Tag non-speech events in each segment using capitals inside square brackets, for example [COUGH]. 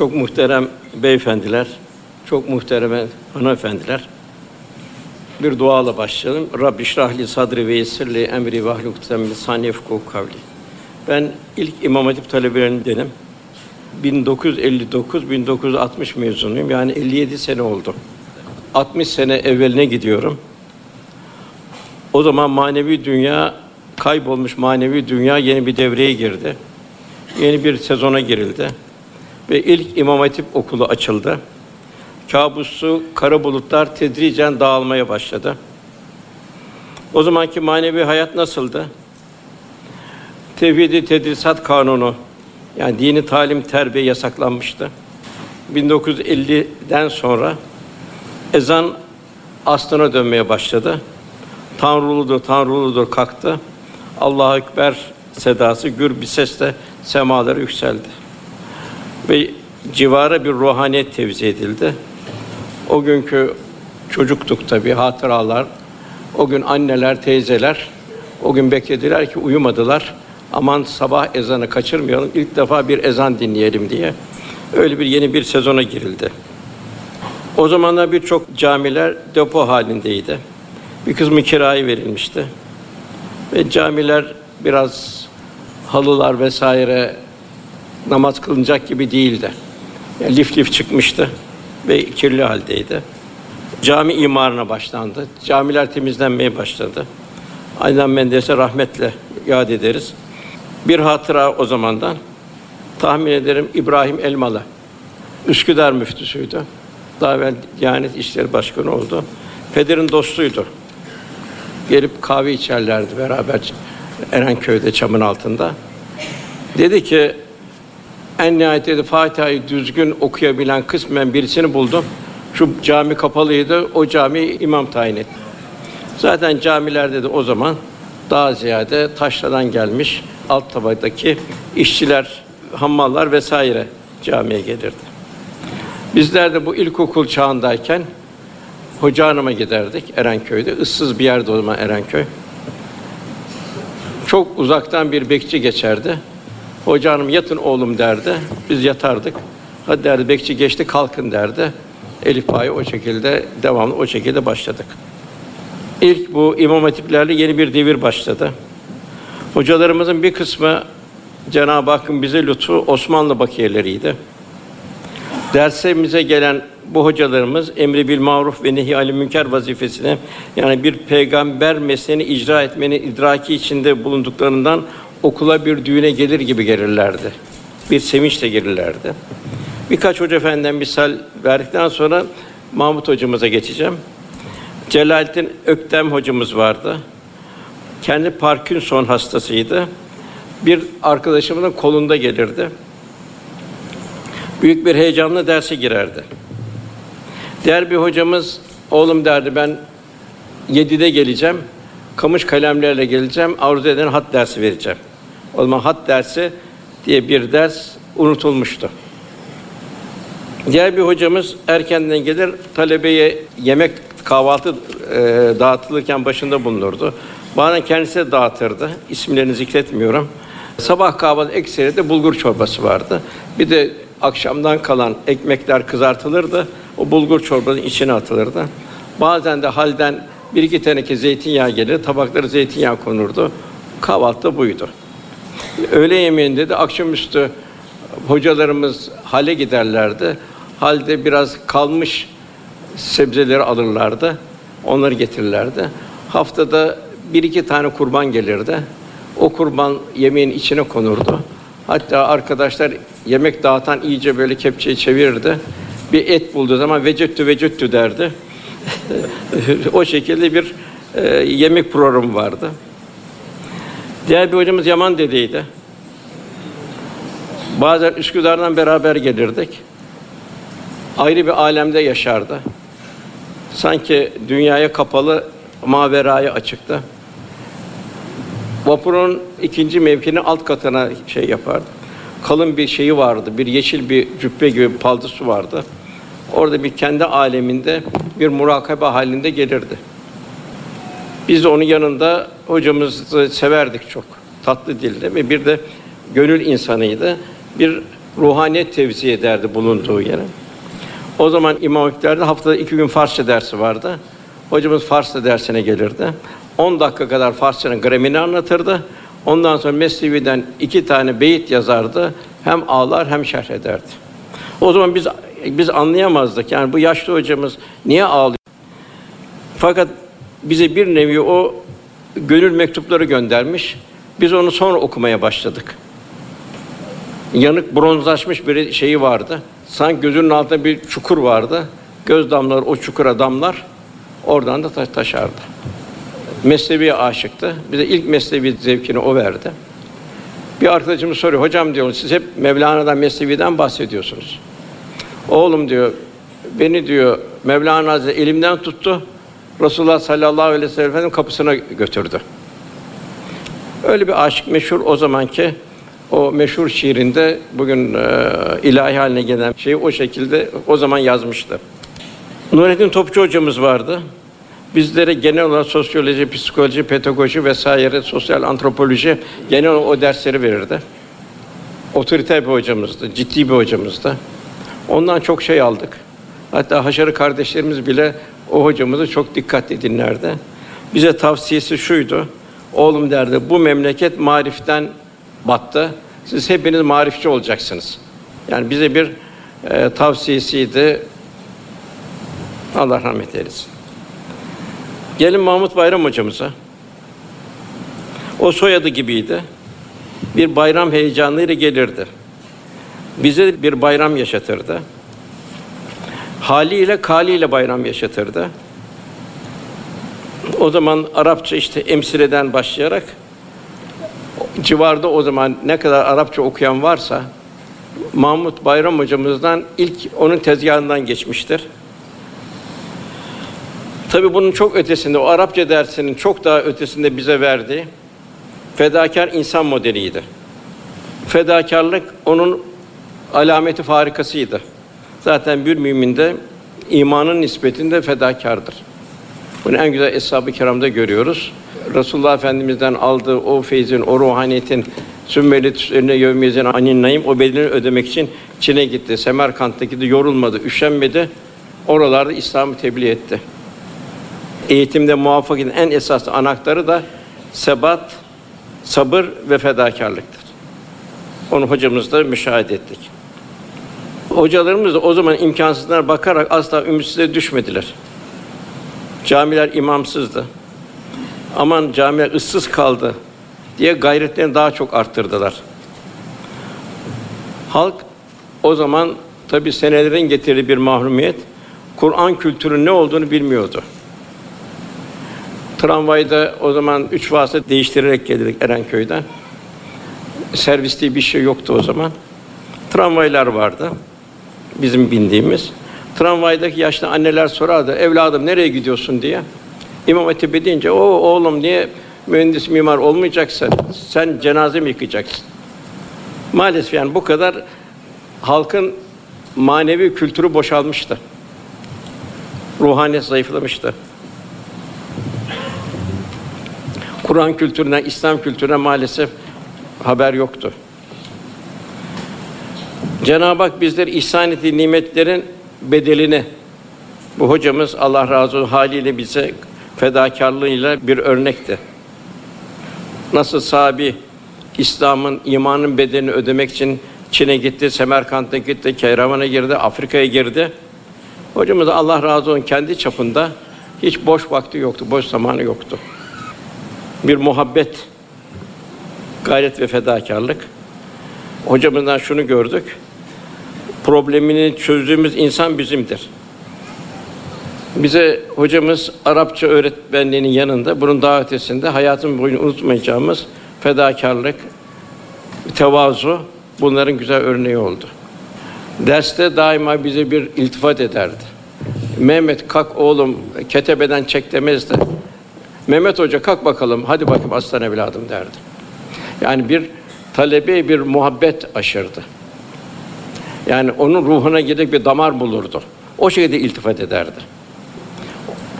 Çok muhterem beyefendiler, çok muhterem hanımefendiler. Bir duayla başlayalım. Rabbi şrahli sadri ve yessirli emri ve ahlukten lisani kavli. Ben ilk İmam Hatip talebelerindenim. 1959-1960 mezunuyum. Yani 57 sene oldu. 60 sene evveline gidiyorum. O zaman manevi dünya kaybolmuş manevi dünya yeni bir devreye girdi. Yeni bir sezona girildi. Ve ilk İmam Hatip okulu açıldı. Kabusu kara bulutlar tedricen dağılmaya başladı. O zamanki manevi hayat nasıldı? Tevhid-i Tedrisat Kanunu yani dini talim terbiye yasaklanmıştı. 1950'den sonra ezan aslına dönmeye başladı. Tanrılıdır, Tanrılıdır kalktı. Allahu Ekber sedası gür bir sesle semalara yükseldi. Ve civara bir ruhaniyet tevzi edildi. O günkü çocuktuk tabii hatıralar. O gün anneler, teyzeler o gün beklediler ki uyumadılar. Aman sabah ezanı kaçırmayalım. İlk defa bir ezan dinleyelim diye. Öyle bir yeni bir sezona girildi. O zamanlar birçok camiler depo halindeydi. Bir kısmı kiraya verilmişti. Ve camiler biraz halılar vesaire namaz kılınacak gibi değildi. Yani lif lif çıkmıştı ve kirli haldeydi. Cami imarına başlandı. Camiler temizlenmeye başladı. Aynen Menderes'e rahmetle yad ederiz. Bir hatıra o zamandan. Tahmin ederim İbrahim Elmalı. Üsküdar müftüsüydü. Daha evvel Diyanet İşleri Başkanı oldu. Pederin dostuydu. Gelip kahve içerlerdi beraber Erenköy'de çamın altında. Dedi ki en nihayetinde Fatiha'yı düzgün okuyabilen kısmen birisini buldum. Şu cami kapalıydı. O cami imam tayin etti. Zaten camilerde de o zaman daha ziyade taşradan gelmiş alt tabadaki işçiler, hammallar vesaire camiye gelirdi. Bizler de bu ilkokul çağındayken Hoca Hanım'a giderdik Erenköy'de. ıssız bir yerde o zaman Erenköy. Çok uzaktan bir bekçi geçerdi. Hoca hanım yatın oğlum derdi. Biz yatardık. Hadi derdi bekçi geçti kalkın derdi. Elif Pa'yı o şekilde devamlı o şekilde başladık. İlk bu imam hatiplerle yeni bir devir başladı. Hocalarımızın bir kısmı Cenab-ı Hakk'ın bize lütfu Osmanlı bakiyeleriydi. Dersimize gelen bu hocalarımız emri bil maruf ve nehi anil münker vazifesine yani bir peygamber mesleğini icra etmenin idraki içinde bulunduklarından okula bir düğüne gelir gibi gelirlerdi. Bir sevinçle gelirlerdi. Birkaç hoca efendiden misal verdikten sonra Mahmut hocamıza geçeceğim. Celalettin Öktem hocamız vardı. Kendi Parkinson hastasıydı. Bir arkadaşımın kolunda gelirdi. Büyük bir heyecanla derse girerdi. Diğer bir hocamız, oğlum derdi ben yedide geleceğim, kamış kalemlerle geleceğim, arzu eden hat dersi vereceğim. O zaman hat dersi diye bir ders unutulmuştu. Diğer bir hocamız erkenden gelir, talebeye yemek, kahvaltı e, dağıtılırken başında bulunurdu. Bazen kendisi de dağıtırdı. İsimlerini zikretmiyorum. Sabah kahvaltı ekseri de bulgur çorbası vardı. Bir de akşamdan kalan ekmekler kızartılırdı. O bulgur çorbanın içine atılırdı. Bazen de halden bir iki teneke zeytinyağı gelir, tabakları zeytinyağı konurdu. Kahvaltı buydu. Öğle yemeğinde de akşamüstü hocalarımız hale giderlerdi. Halde biraz kalmış sebzeleri alırlardı. Onları getirirlerdi. Haftada bir iki tane kurban gelirdi. O kurban yemeğin içine konurdu. Hatta arkadaşlar yemek dağıtan iyice böyle kepçeyi çevirirdi. Bir et bulduğu zaman vecettü vecettü derdi. [LAUGHS] o şekilde bir e, yemek programı vardı. Diğer bir hocamız Yaman dedeydi. Bazen Üsküdar'dan beraber gelirdik. Ayrı bir alemde yaşardı. Sanki dünyaya kapalı, maveraya açıktı. Vapurun ikinci mevkinin alt katına şey yapardı. Kalın bir şeyi vardı, bir yeşil bir cübbe gibi bir paldısı vardı. Orada bir kendi aleminde bir murakabe halinde gelirdi. Biz de onun yanında hocamızı severdik çok. Tatlı dilde ve bir de gönül insanıydı. Bir ruhaniyet tevzi ederdi bulunduğu yere. O zaman İmam Hatip'lerde haftada iki gün Farsça dersi vardı. Hocamız Farsça dersine gelirdi. 10 dakika kadar Farsçanın gramini anlatırdı. Ondan sonra Mesnevi'den iki tane beyit yazardı. Hem ağlar hem şerh ederdi. O zaman biz biz anlayamazdık. Yani bu yaşlı hocamız niye ağlıyor? Fakat bize bir nevi o gönül mektupları göndermiş. Biz onu sonra okumaya başladık. Yanık bronzlaşmış bir şeyi vardı. Sanki gözünün altında bir çukur vardı. Göz damlaları o çukura damlar. Oradan da taş taşardı. Mesnevi'ye aşıktı. Bize ilk Mesnevi zevkini o verdi. Bir arkadaşımız soruyor, hocam diyor, siz hep Mevlana'dan, Mesnevi'den bahsediyorsunuz. Oğlum diyor, beni diyor Mevlana Hazretleri elimden tuttu. Resulullah sallallahu aleyhi ve sellem kapısına götürdü. Öyle bir aşık meşhur o zamanki o meşhur şiirinde bugün e, ilahi haline gelen şeyi o şekilde o zaman yazmıştı. Nurettin Topçu hocamız vardı. Bizlere genel olarak sosyoloji, psikoloji, pedagoji vesaire, sosyal antropoloji genel o dersleri verirdi. Otoriter bir hocamızdı, ciddi bir hocamızdı. Ondan çok şey aldık. Hatta haşarı kardeşlerimiz bile o hocamızı çok dikkatli dinlerdi. Bize tavsiyesi şuydu. Oğlum derdi, bu memleket mariften battı. Siz hepiniz marifçi olacaksınız. Yani bize bir e, tavsiyesiydi. Allah rahmet eylesin. Gelin Mahmut Bayram hocamıza. O soyadı gibiydi. Bir bayram heyecanıyla gelirdi. Bize bir bayram yaşatırdı. Haliyle kaliyle bayram yaşatırdı. O zaman Arapça işte emsileden başlayarak civarda o zaman ne kadar Arapça okuyan varsa Mahmut Bayram hocamızdan ilk onun tezgahından geçmiştir. Tabi bunun çok ötesinde, o Arapça dersinin çok daha ötesinde bize verdiği fedakar insan modeliydi. Fedakarlık onun alameti farikasıydı. Zaten bir mümin de imanın nispetinde fedakardır. Bunu en güzel eshab-ı kiramda görüyoruz. Resulullah Efendimiz'den aldığı o feyzin, o ruhaniyetin sümmeli tüslerine yevmiyezin anin naim o bedelini ödemek için Çin'e gitti. Semerkant'ta gitti, yorulmadı, üşenmedi. Oralarda İslam'ı tebliğ etti. Eğitimde muvaffakiyetin en esaslı anahtarı da sebat, sabır ve fedakarlıktır. Onu hocamızda müşahede ettik. Hocalarımız da o zaman imkansızlara bakarak asla ümitsizliğe düşmediler. Camiler imamsızdı. Aman camiler ıssız kaldı diye gayretlerini daha çok arttırdılar. Halk o zaman tabi senelerin getirdiği bir mahrumiyet, Kur'an kültürünün ne olduğunu bilmiyordu. Tramvayda o zaman üç vasıta değiştirerek gelirdik Erenköy'den. Servis diye bir şey yoktu o zaman. Tramvaylar vardı. Bizim bindiğimiz. Tramvaydaki yaşlı anneler sorardı, evladım nereye gidiyorsun diye. İmam Hatip'e deyince, o oğlum niye mühendis mimar olmayacaksın? Sen cenaze mi yıkacaksın? Maalesef yani bu kadar halkın manevi kültürü boşalmıştı. Ruhaniyet zayıflamıştı. Kur'an kültürüne, İslam kültürüne maalesef haber yoktu. Cenab-ı Hak bizler ihsan ettiği nimetlerin bedelini bu hocamız Allah razı olsun haliyle bize fedakarlığıyla bir örnekti. Nasıl sahibi İslam'ın imanın bedelini ödemek için Çin'e gitti, Semerkant'a gitti, Keyravan'a girdi, Afrika'ya girdi. Hocamız Allah razı olsun kendi çapında hiç boş vakti yoktu, boş zamanı yoktu. Bir muhabbet, gayret ve fedakarlık. Hocamızdan şunu gördük. Problemini çözdüğümüz insan bizimdir. Bize hocamız Arapça öğretmenliğinin yanında bunun daha ötesinde hayatım boyunca unutmayacağımız fedakarlık, tevazu bunların güzel örneği oldu. Derste daima bize bir iltifat ederdi. Mehmet kalk oğlum ketebeden çek demezdi. Mehmet Hoca kalk bakalım hadi bakayım aslan evladım derdi. Yani bir talebe bir muhabbet aşırdı. Yani onun ruhuna gidip bir damar bulurdu. O şekilde iltifat ederdi.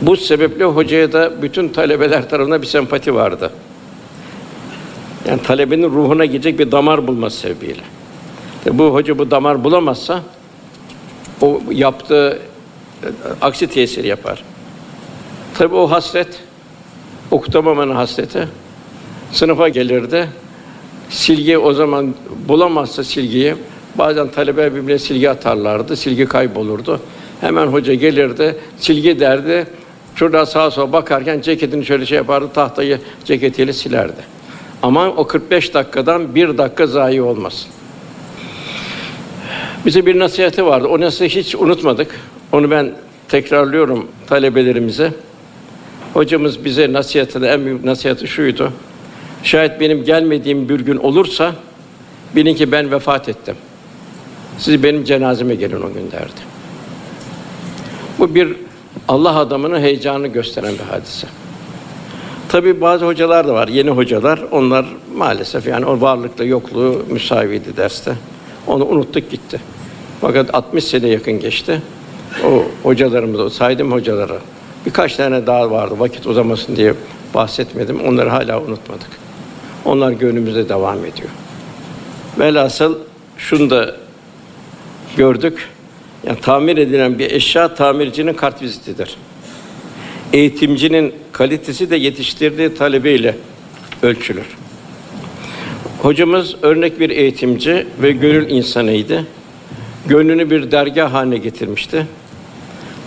Bu sebeple hocaya da bütün talebeler tarafından bir sempati vardı. Yani talebenin ruhuna gidecek bir damar bulması sebebiyle. Tabi bu hoca bu damar bulamazsa o yaptığı e, aksi tesir yapar. Tabi o hasret okutamamanın hasreti sınıfa gelirdi. Silgi o zaman bulamazsa silgiyi bazen talebe birbirine silgi atarlardı. Silgi kaybolurdu. Hemen hoca gelirdi, silgi derdi. Şurada sağa sola bakarken ceketini şöyle şey yapardı, tahtayı ceketiyle silerdi. Ama o 45 dakikadan bir dakika zayi olmasın. Bize bir nasihati vardı. O nasihati hiç unutmadık. Onu ben tekrarlıyorum talebelerimize. Hocamız bize nasihatinde en büyük nasihati şuydu. Şayet benim gelmediğim bir gün olursa bilin ki ben vefat ettim. Siz benim cenazeme gelin o gün derdi. Bu bir Allah adamının heyecanını gösteren bir hadise. Tabii bazı hocalar da var, yeni hocalar. Onlar maalesef yani o varlıkla yokluğu müsaviydi derste. Onu unuttuk gitti. Fakat 60 sene yakın geçti. O hocalarımız, o saydığım hocalara birkaç tane daha vardı. Vakit uzamasın diye bahsetmedim. Onları hala unutmadık. Onlar gönlümüzde devam ediyor. Velhasıl şunu da gördük. Yani tamir edilen bir eşya tamircinin kart vizitidir. Eğitimcinin kalitesi de yetiştirdiği talebeyle ölçülür. Hocamız örnek bir eğitimci ve gönül insanıydı. Gönlünü bir dergah haline getirmişti.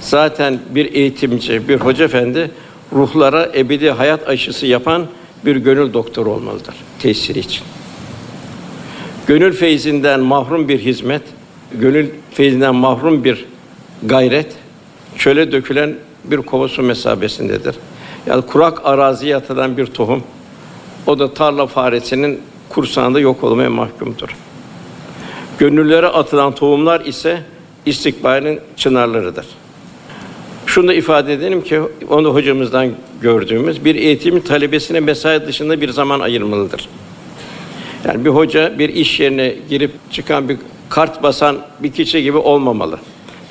Zaten bir eğitimci, bir hoca efendi ruhlara ebedi hayat aşısı yapan bir gönül doktoru olmalıdır tesiri için. Gönül feyzinden mahrum bir hizmet, gönül feyzinden mahrum bir gayret, çöle dökülen bir kova su mesabesindedir. Yani kurak araziye atılan bir tohum, o da tarla faresinin kursağında yok olmaya mahkumdur. Gönüllere atılan tohumlar ise istikbalin çınarlarıdır. Şunu da ifade edelim ki onu hocamızdan gördüğümüz bir eğitimin talebesine mesai dışında bir zaman ayırmalıdır. Yani bir hoca bir iş yerine girip çıkan bir kart basan bir kişi gibi olmamalı.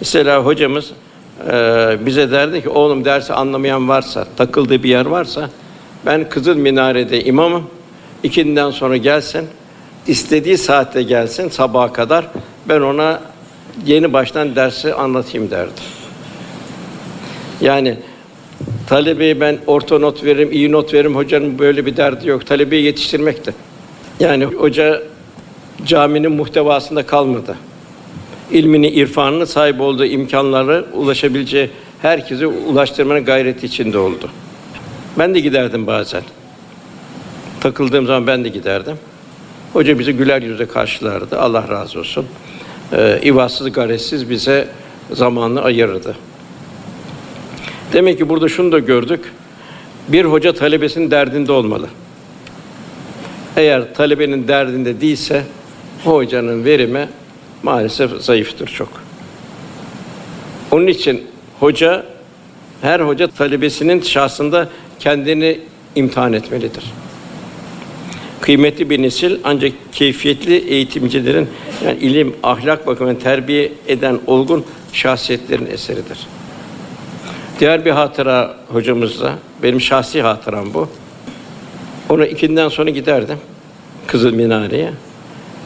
Mesela hocamız e, bize derdi ki oğlum dersi anlamayan varsa, takıldığı bir yer varsa ben Kızıl Minare'de imamım. İkinden sonra gelsin, istediği saatte gelsin sabaha kadar. Ben ona yeni baştan dersi anlatayım derdi. Yani talebeyi ben orta not veririm, iyi not veririm. Hocanın böyle bir derdi yok. Talebeyi yetiştirmekti. Yani hoca caminin muhtevasında kalmadı. İlmini, irfanını sahip olduğu imkanları ulaşabileceği herkese ulaştırmanın gayreti içinde oldu. Ben de giderdim bazen. Takıldığım zaman ben de giderdim. Hoca bizi güler yüzle karşılardı. Allah razı olsun. Ee, ivatsız, garetsiz bize zamanını ayırırdı. Demek ki burada şunu da gördük. Bir hoca talebesinin derdinde olmalı. Eğer talebenin derdinde değilse hocanın verimi maalesef zayıftır çok. Onun için hoca her hoca talebesinin şahsında kendini imtihan etmelidir. Kıymetli bir nesil ancak keyfiyetli eğitimcilerin yani ilim, ahlak bakımından terbiye eden olgun şahsiyetlerin eseridir. Diğer bir hatıra hocamızla, benim şahsi hatıram bu. Ona ikinden sonra giderdim Kızıl Minare'ye.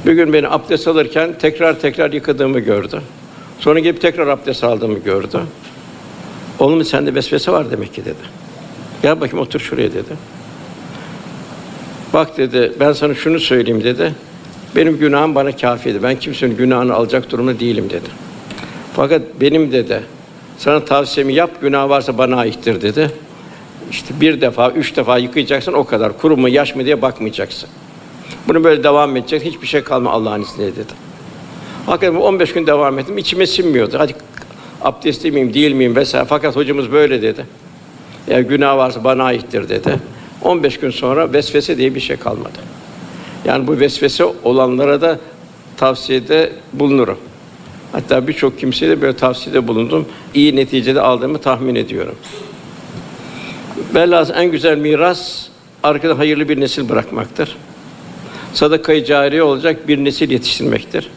Bir gün beni abdest alırken tekrar tekrar yıkadığımı gördü. Sonra gelip tekrar abdest aldığımı gördü. Oğlum sende vesvese var demek ki dedi. Gel bakayım otur şuraya dedi. Bak dedi ben sana şunu söyleyeyim dedi. Benim günahım bana kafiydi. Ben kimsenin günahını alacak durumda değilim dedi. Fakat benim dedi sana tavsiyemi yap, günah varsa bana aittir dedi. İşte bir defa, üç defa yıkayacaksın o kadar. Kuru mu, yaş mı diye bakmayacaksın. Bunu böyle devam edecek, hiçbir şey kalma Allah'ın izniyle dedi. Hakikaten bu 15 gün devam ettim, içime sinmiyordu. Hadi abdestli miyim, değil miyim vesaire. Fakat hocamız böyle dedi. Eğer günah varsa bana aittir dedi. 15 gün sonra vesvese diye bir şey kalmadı. Yani bu vesvese olanlara da tavsiyede bulunurum. Hatta birçok kimseye de böyle tavsiyede bulundum. İyi neticede aldığımı tahmin ediyorum. Velhâsıl en güzel miras arkada hayırlı bir nesil bırakmaktır. Sadaka-i cariye olacak bir nesil yetiştirmektir.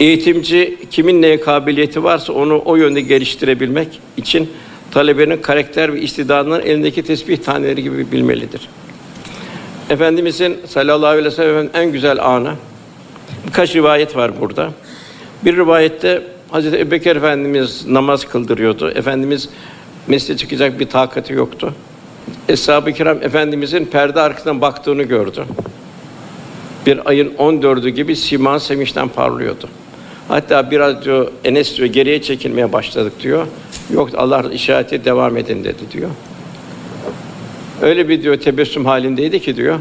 Eğitimci kimin neye kabiliyeti varsa onu o yönde geliştirebilmek için talebenin karakter ve istidadının elindeki tesbih taneleri gibi bilmelidir. Efendimizin sallallahu aleyhi ve sellem en güzel anı Birkaç rivayet var burada. Bir rivayette Hazreti Ebubekir Efendimiz namaz kıldırıyordu. Efendimiz mescide çıkacak bir takati yoktu. Eshab-ı Kiram Efendimizin perde arkasından baktığını gördü. Bir ayın 14'ü gibi siman sevinçten parlıyordu. Hatta biraz diyor Enes diyor geriye çekilmeye başladık diyor. Yok Allah işareti devam edin dedi diyor. Öyle bir diyor tebessüm halindeydi ki diyor.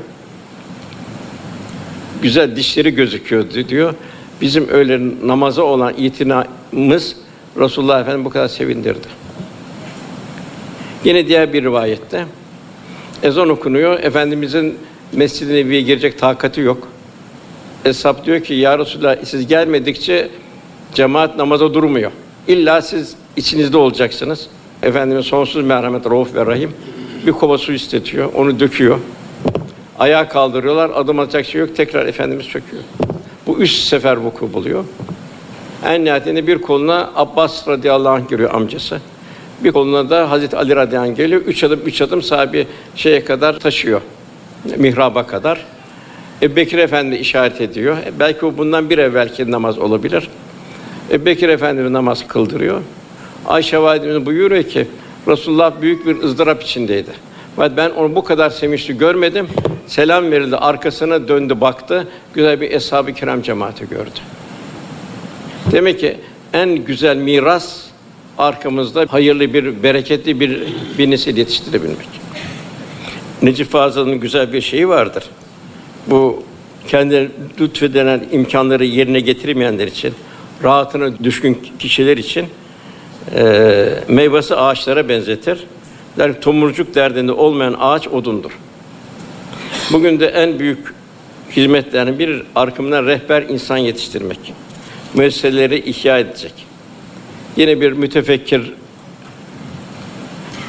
Güzel dişleri gözüküyordu diyor. Bizim öyle namaza olan itinamız Resulullah Efendimiz bu kadar sevindirdi. Yine diğer bir rivayette ezan okunuyor. Efendimizin Mescid-i Nebi'ye girecek takati yok. Eshab diyor ki ya Resulallah siz gelmedikçe cemaat namaza durmuyor. İlla siz içinizde olacaksınız. Efendimiz sonsuz merhamet, rauf ve rahim bir kova su istetiyor, onu döküyor. Ayağa kaldırıyorlar, adım atacak şey yok, tekrar Efendimiz çöküyor. Bu üç sefer vuku buluyor. En nihayetinde bir koluna Abbas radıyallahu anh giriyor amcası. Bir koluna da Hazreti Ali radıyallahu anh geliyor. Üç adım, üç adım sahibi şeye kadar taşıyor. Mihraba kadar. Ebu Bekir Efendi işaret ediyor. E, belki o bundan bir evvelki namaz olabilir. Ebu Bekir Efendi namaz kıldırıyor. Ayşe validemiz buyuruyor ki Resulullah büyük bir ızdırap içindeydi. Ve ben onu bu kadar sevinçli görmedim. Selam verildi, arkasına döndü, baktı. Güzel bir eshab-ı kiram cemaati gördü. Demek ki en güzel miras arkamızda hayırlı bir, bereketli bir, bir nesil yetiştirebilmek. Necip Fazıl'ın güzel bir şeyi vardır. Bu kendi lütfedilen imkanları yerine getiremeyenler için, rahatına düşkün kişiler için e, meyvesi ağaçlara benzetir. Der tomurcuk derdinde olmayan ağaç odundur. Bugün de en büyük hizmetlerin bir arkamdan rehber insan yetiştirmek. Müesseseleri ihya edecek. Yine bir mütefekkir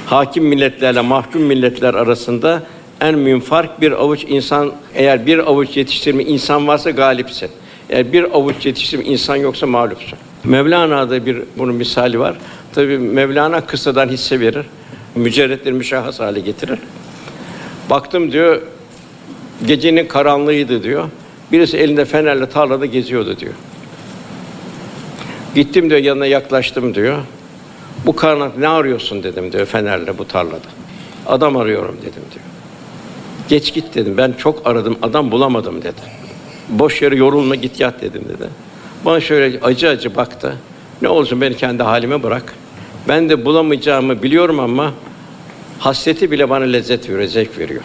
hakim milletlerle mahkum milletler arasında en mühim fark bir avuç insan eğer bir avuç yetiştirme insan varsa galipsin. Eğer bir avuç yetiştirme insan yoksa mağlupsun. Mevlana'da bir bunun misali var. Tabii Mevlana kıssadan hisse verir. Mücerretleri müşahhas hale getirir. Baktım diyor gecenin karanlığıydı diyor. Birisi elinde fenerle tarlada geziyordu diyor. Gittim diyor yanına yaklaştım diyor. Bu karanlık ne arıyorsun dedim diyor fenerle bu tarlada. Adam arıyorum dedim diyor. Geç git dedim. Ben çok aradım, adam bulamadım dedi. Boş yere yorulma git yat dedim dedi. Bana şöyle acı acı baktı. Ne olsun beni kendi halime bırak. Ben de bulamayacağımı biliyorum ama hasreti bile bana lezzet veriyor, zevk veriyor.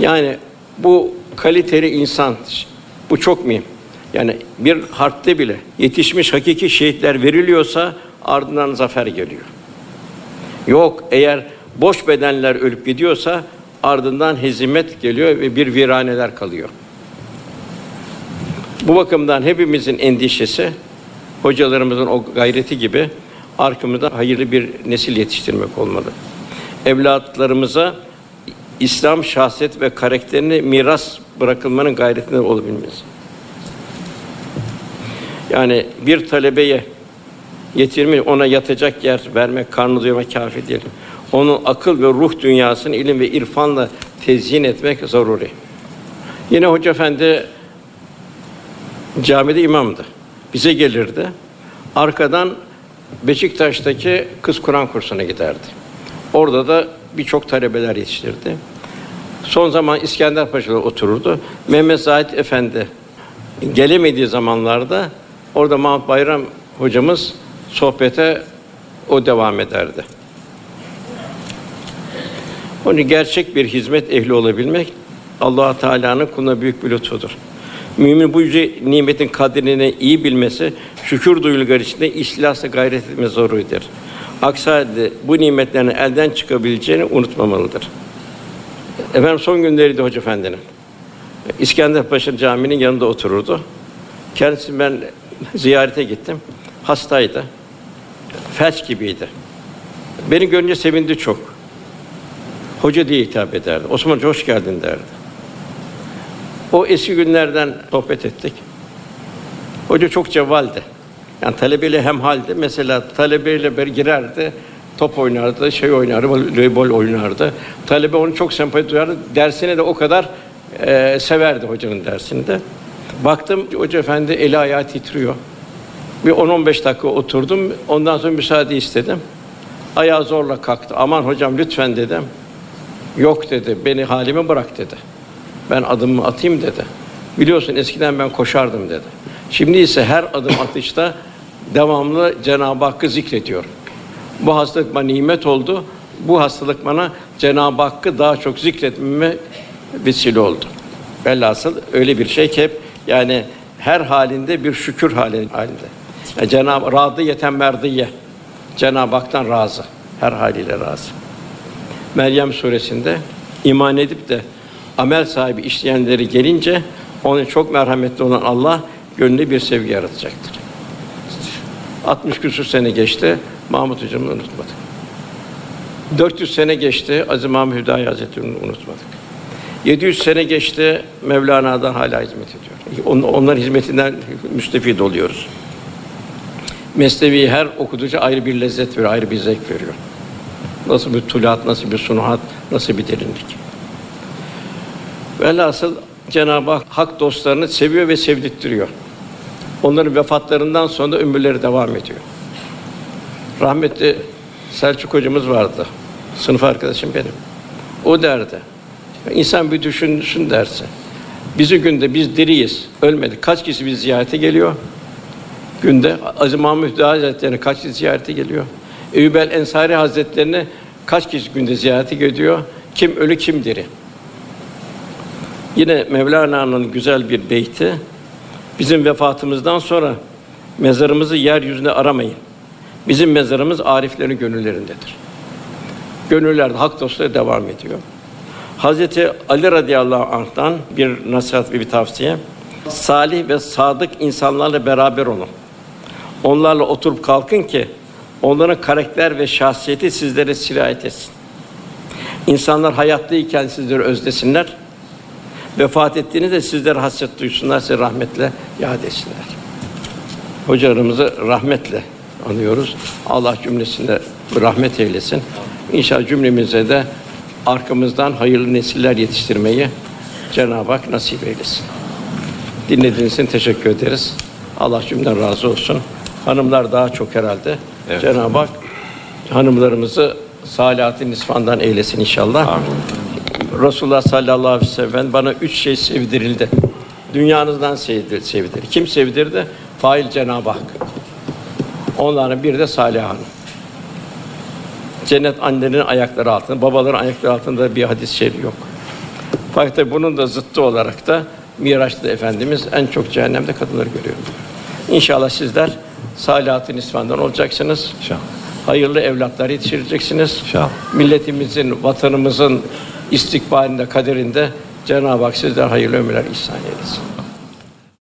Yani bu kaliteli insan bu çok mühim. Yani bir harpte bile yetişmiş hakiki şehitler veriliyorsa ardından zafer geliyor. Yok eğer boş bedenler ölüp gidiyorsa ardından hezimet geliyor ve bir viraneler kalıyor. Bu bakımdan hepimizin endişesi hocalarımızın o gayreti gibi arkamızda hayırlı bir nesil yetiştirmek olmalı. Evlatlarımıza İslam şahsiyet ve karakterini miras bırakılmanın gayretinde olabilmesi. Yani bir talebeye yetirme, ona yatacak yer vermek, karnı doyurmak kafi değil. Onun akıl ve ruh dünyasını ilim ve irfanla tezyin etmek zaruri. Yine Hoca Efendi camide imamdı. Bize gelirdi. Arkadan Beşiktaş'taki kız Kur'an kursuna giderdi. Orada da birçok talebeler yetiştirdi. Son zaman İskender Paşa'da otururdu. Mehmet Zahid Efendi gelemediği zamanlarda orada Mahmut Bayram hocamız sohbete o devam ederdi. Onun gerçek bir hizmet ehli olabilmek Allah Teala'nın kuluna büyük bir lütfudur. Mümin bu yüce nimetin kadrini iyi bilmesi, şükür duyulgar içinde ihlasa gayret etme zoruydur. Aksi halde bu nimetlerin elden çıkabileceğini unutmamalıdır. Efendim son günleriydi Hoca Efendi'nin. İskenderpaşa Camii'nin yanında otururdu. Kendisi ben ziyarete gittim. Hastaydı. Felç gibiydi. Beni görünce sevindi çok. Hoca diye hitap ederdi. Osman hoş geldin derdi. O eski günlerden sohbet ettik. Hoca çok cevvaldi. Yani talebeyle hem halde mesela talebeyle bir girerdi, top oynardı, şey oynardı, voleybol oynardı. Talebe onu çok sempati duyardı. Dersine de o kadar Ee, severdi hocanın dersinde. Baktım hoca efendi eli ayağı titriyor. Bir 10-15 dakika oturdum. Ondan sonra müsaade istedim. Ayağı zorla kalktı. Aman hocam lütfen dedim. Yok dedi. Beni halime bırak dedi. Ben adımımı atayım dedi. Biliyorsun eskiden ben koşardım dedi. Şimdi ise her adım atışta devamlı Cenab-ı Hakk'ı zikrediyorum. Bu hastalık bana nimet oldu. Bu hastalık bana Cenab-ı Hakk'ı daha çok zikretmeme vesile oldu. Velhasıl öyle bir şey ki hep yani her halinde bir şükür hali- halinde. Yani Cenab-ı Radı yeten merdiye. Cenab-ı Hak'tan razı. Her haliyle razı. Meryem suresinde iman edip de amel sahibi işleyenleri gelince onun çok merhametli olan Allah gönlünde bir sevgi yaratacaktır. 60 küsur sene geçti. Mahmut hocamı unutmadık. 400 sene geçti. Aziz Mahmud Hüdayi Hazretleri'ni unutmadık. 700 sene geçti. Mevlana'dan hala hizmet ediyor. On- Onların hizmetinden müstefid oluyoruz. Mesnevi'yi her okudukça ayrı bir lezzet veriyor, ayrı bir zevk veriyor. Nasıl bir tulat, nasıl bir sunuhat, nasıl bir derinlik. Velhasıl Cenab-ı Hak hak dostlarını seviyor ve sevdirttiriyor. Onların vefatlarından sonra da ömürleri devam ediyor. Rahmetli Selçuk hocamız vardı. Sınıf arkadaşım benim. O derdi. İnsan bir düşünsün derse. Bizi günde biz diriyiz, ölmedik. Kaç kişi bizi ziyarete geliyor? Günde Aziz Mahmud Hüdayi Hazretleri'ne kaç kişi ziyarete geliyor? El Ensari Hazretlerine kaç kişi günde ziyarete geliyor? Kim ölü kim diri? Yine Mevlana'nın güzel bir beyti. Bizim vefatımızdan sonra mezarımızı yeryüzünde aramayın. Bizim mezarımız ariflerin gönüllerindedir. Gönüllerde hak dostları devam ediyor. Hazreti Ali radıyallahu anh'tan bir nasihat ve bir tavsiye. Salih ve sadık insanlarla beraber olun. Onlarla oturup kalkın ki onların karakter ve şahsiyeti sizlere sirayet etsin. İnsanlar hayattayken sizleri özlesinler. Vefat ettiğinizde sizlere hasret duysunlar, size rahmetle yad etsinler. Hocalarımızı rahmetle anıyoruz. Allah cümlesine rahmet eylesin. İnşallah cümlemize de arkamızdan hayırlı nesiller yetiştirmeyi Cenab-ı Hak nasip eylesin. Dinlediğiniz için teşekkür ederiz. Allah cümleden razı olsun. Hanımlar daha çok herhalde. Evet. Cenab-ı Hak hanımlarımızı salihat-ı nisfandan eylesin inşallah. Resulullah sallallahu aleyhi ve sellem bana üç şey sevdirildi. Dünyanızdan sevdir, sevdir. Kim sevdirdi? Fail Cenab-ı Hak. Onların biri de Salih Hanım. Cennet annenin ayakları altında, babaların ayakları altında bir hadis-i şerif yok. Fakat bunun da zıttı olarak da Miraç'ta Efendimiz en çok cehennemde kadınları görüyor. İnşallah sizler salihat-ı nisfandan olacaksınız. İnşallah. Hayırlı evlatlar yetiştireceksiniz. İnşallah. Milletimizin, vatanımızın istikbalinde, kaderinde Cenab-ı Hak sizden hayırlı ömürler ihsan eylesin.